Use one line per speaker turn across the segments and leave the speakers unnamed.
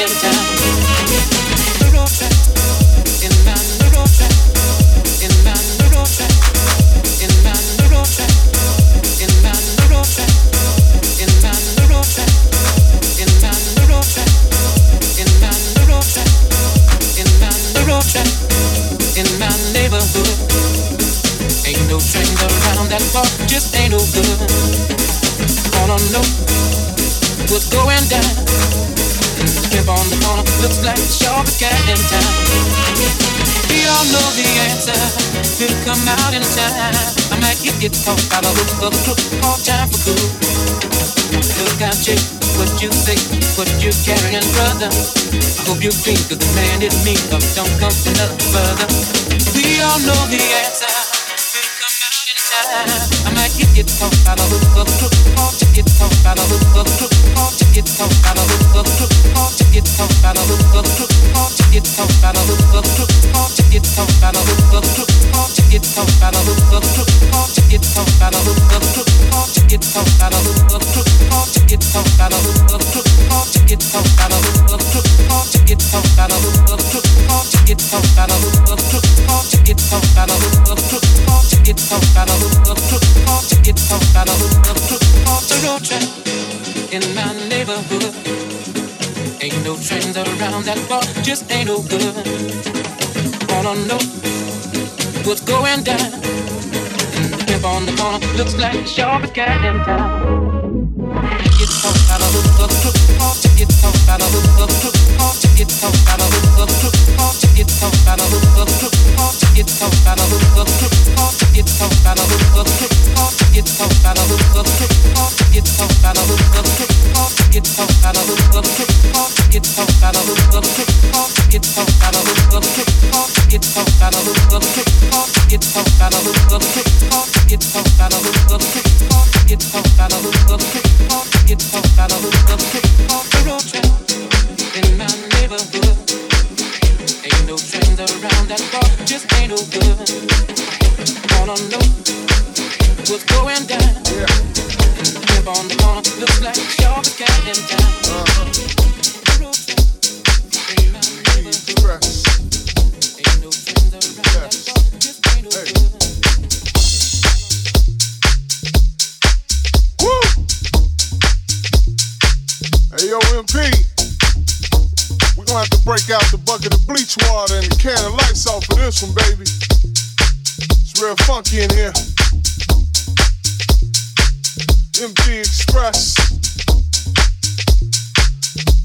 in. the crook, all time for good. Look out, chick, what you say? what you carrying, brother. I hope you think of the man in me, but don't come another further. We all know the answer. Will come out in time. I might get it off by the hook or the crook, all time team in town. It was true love, it was crew love, it was all a family. All aboard around the world, just lift your hands and sing with me. Ain't no trains around that far, just ain't no good. Wanna know what's going down. Mm, the pimp on the corner looks like the sharpest cat in town. Get tossed out of the crook, get tossed out of the crook, get tossed out of the crook, get of crook,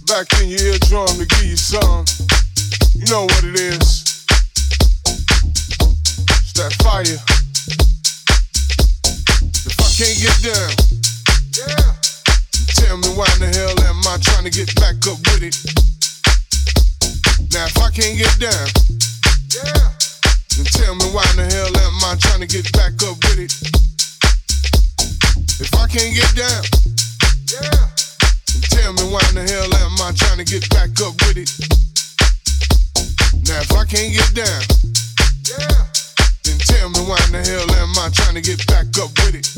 Back in your eardrum to give you some. You know what it is. It's that fire. If I can't get down, yeah. Tell me why in the hell am I trying to get back up with it? Now if I can't get down, yeah. Then tell me why in the hell am I trying to get back up with it? If I can't get down, yeah. Tell me why in the hell am I trying to get back up with it? Now if I can't get down, yeah. Then tell me why in the hell am I trying to get back up with it?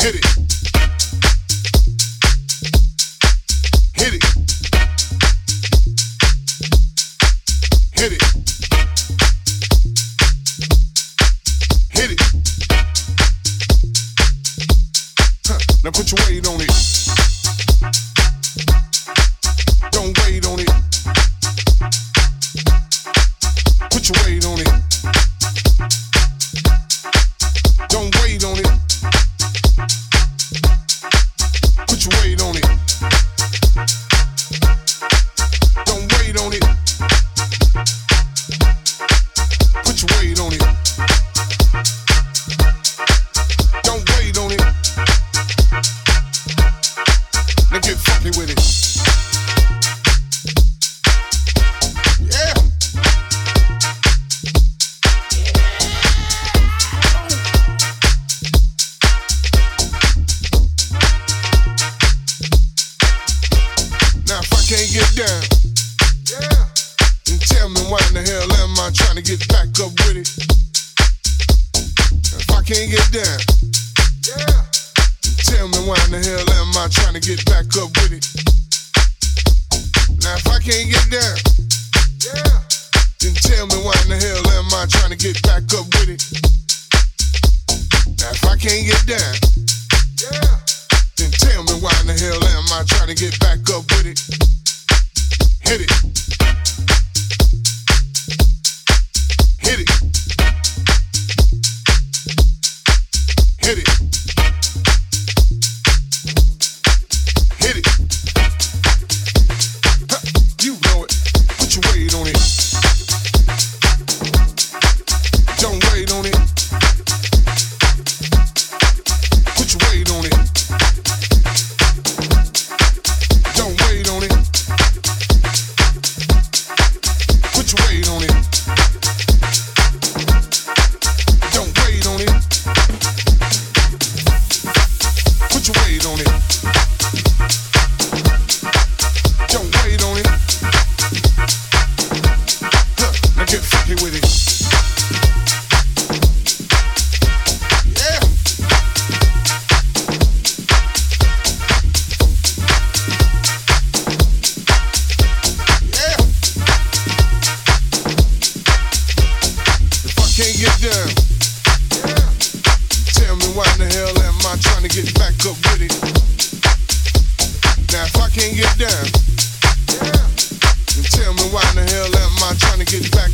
Hit it. Hit it. Hit it. Hit it. Huh. Now put your weight on it. down. Yeah. And tell me why in the hell am I trying to get back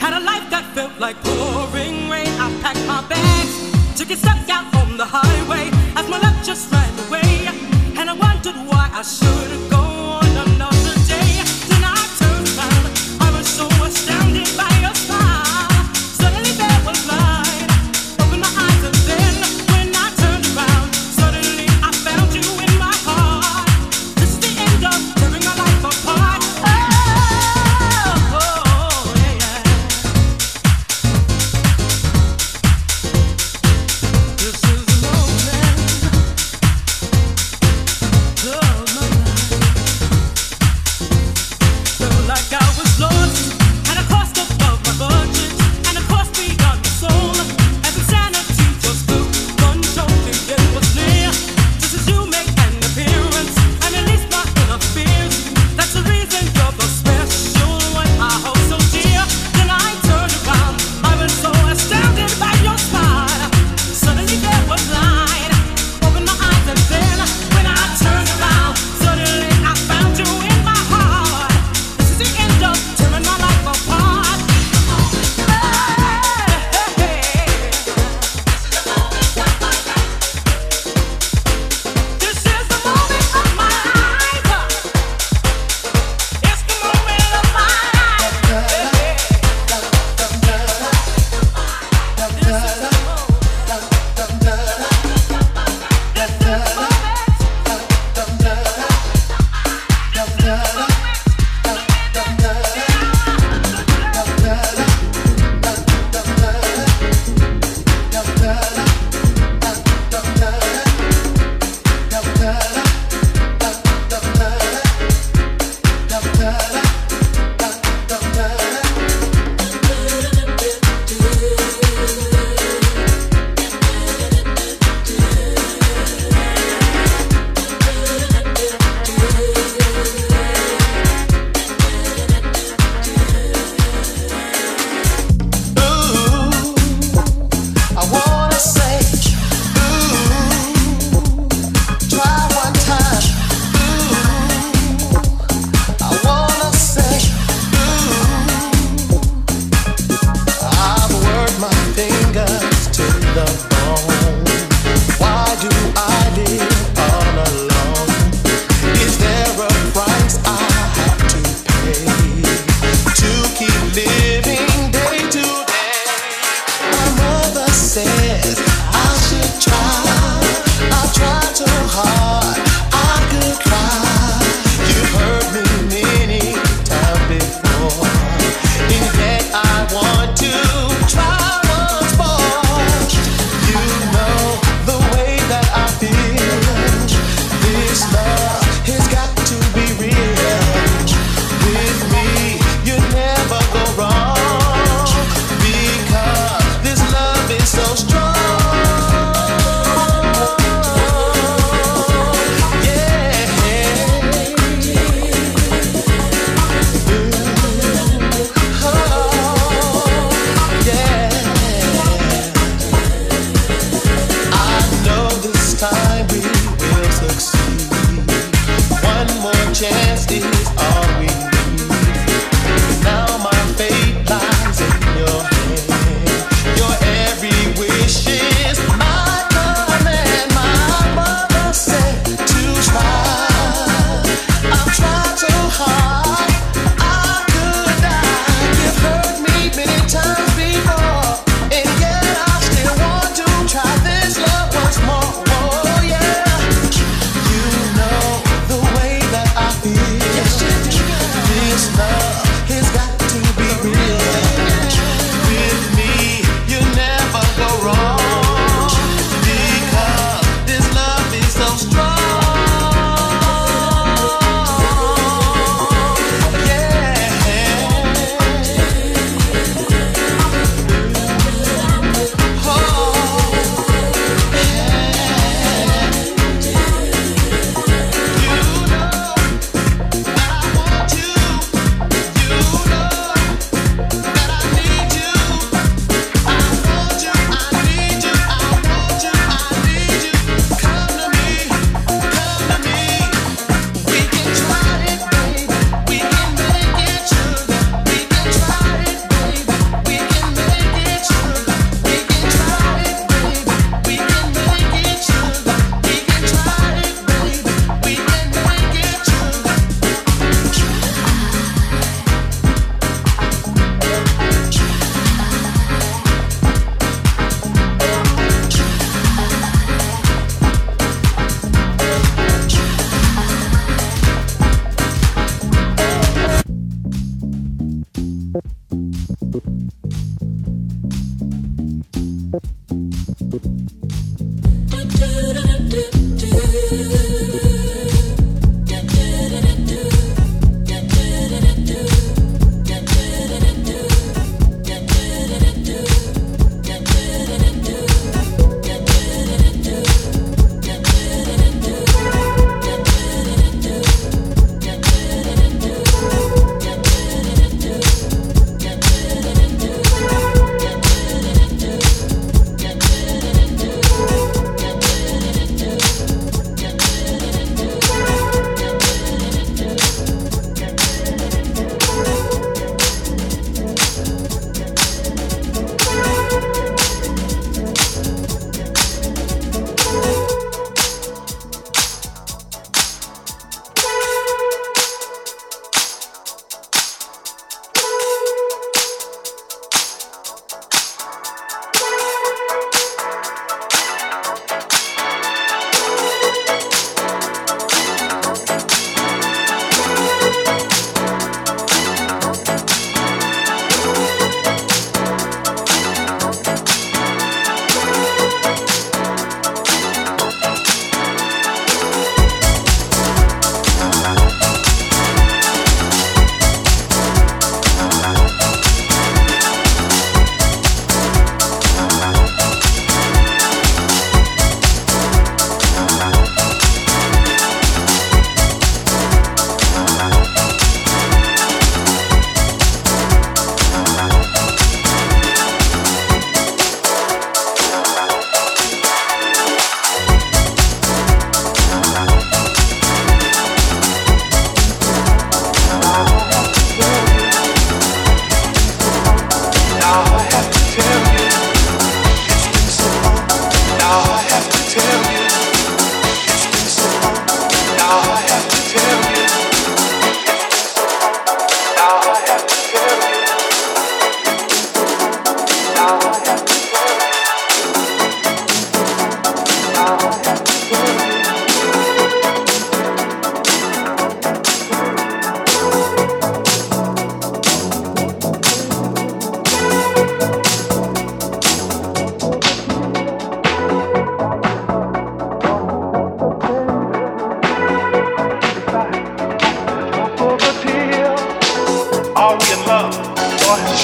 Had a life that felt like pouring rain. I packed my bags, took a step out.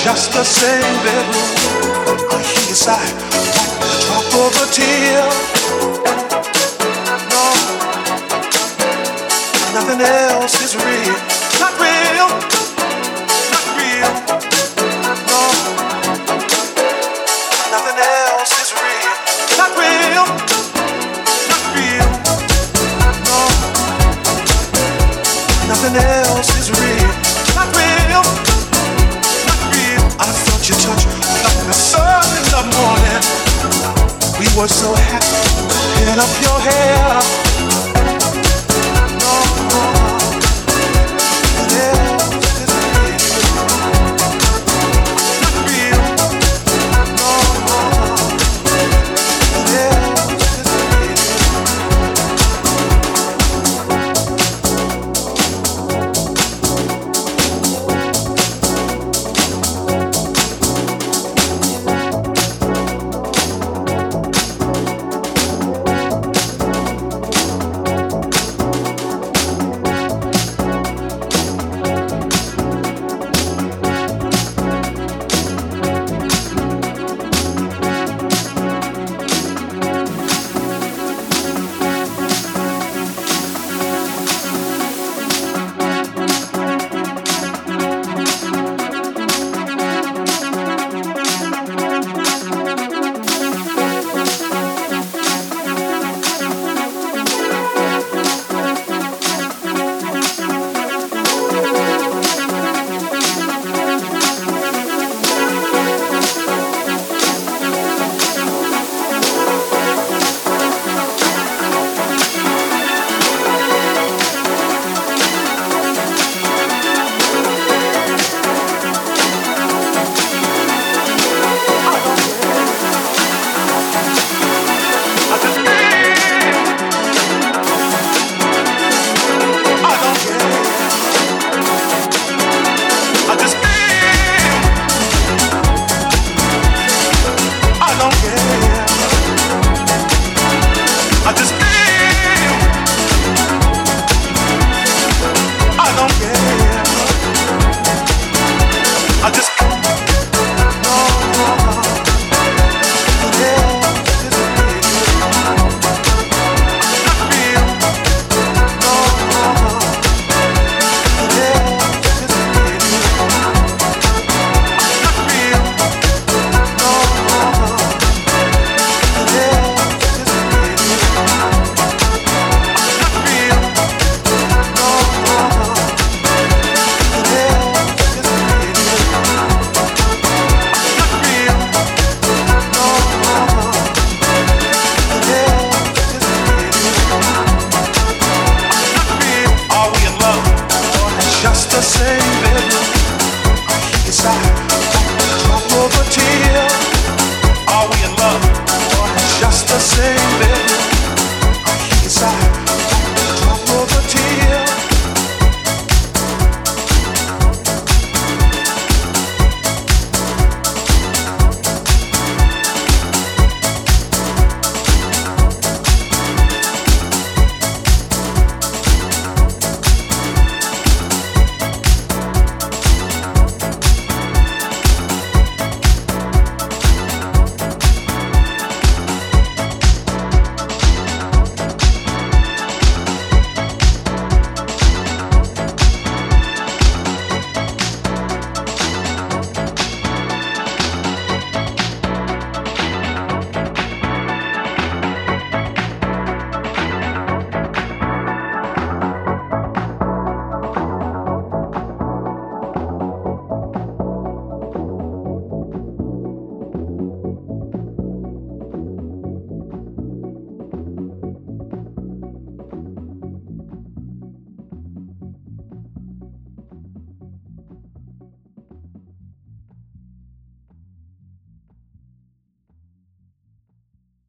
just the same bedroom I hear side, like the drop of a tear. No, nothing else is real, not real. were so happy. Pin up your hair.